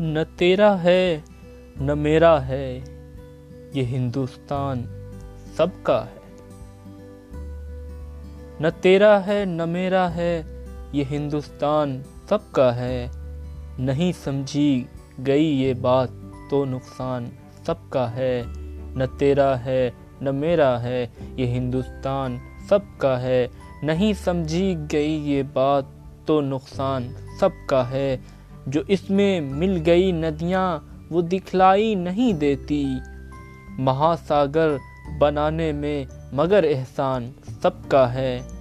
न तेरा है, न मेरा है, ये हिंदुस्तान सबका है। न तेरा है, न मेरा है, ये हिंदुस्तान सबका है। नहीं समझी गई ये बात तो नुकसान सबका है। न तेरा है, न मेरा है, ये हिंदुस्तान सबका है। नहीं समझी गई ये बात तो नुकसान सबका है। जो इसमें मिल गई नदियाँ वो दिखलाई नहीं देती। महासागर बनाने में मगर एहसान सबका है।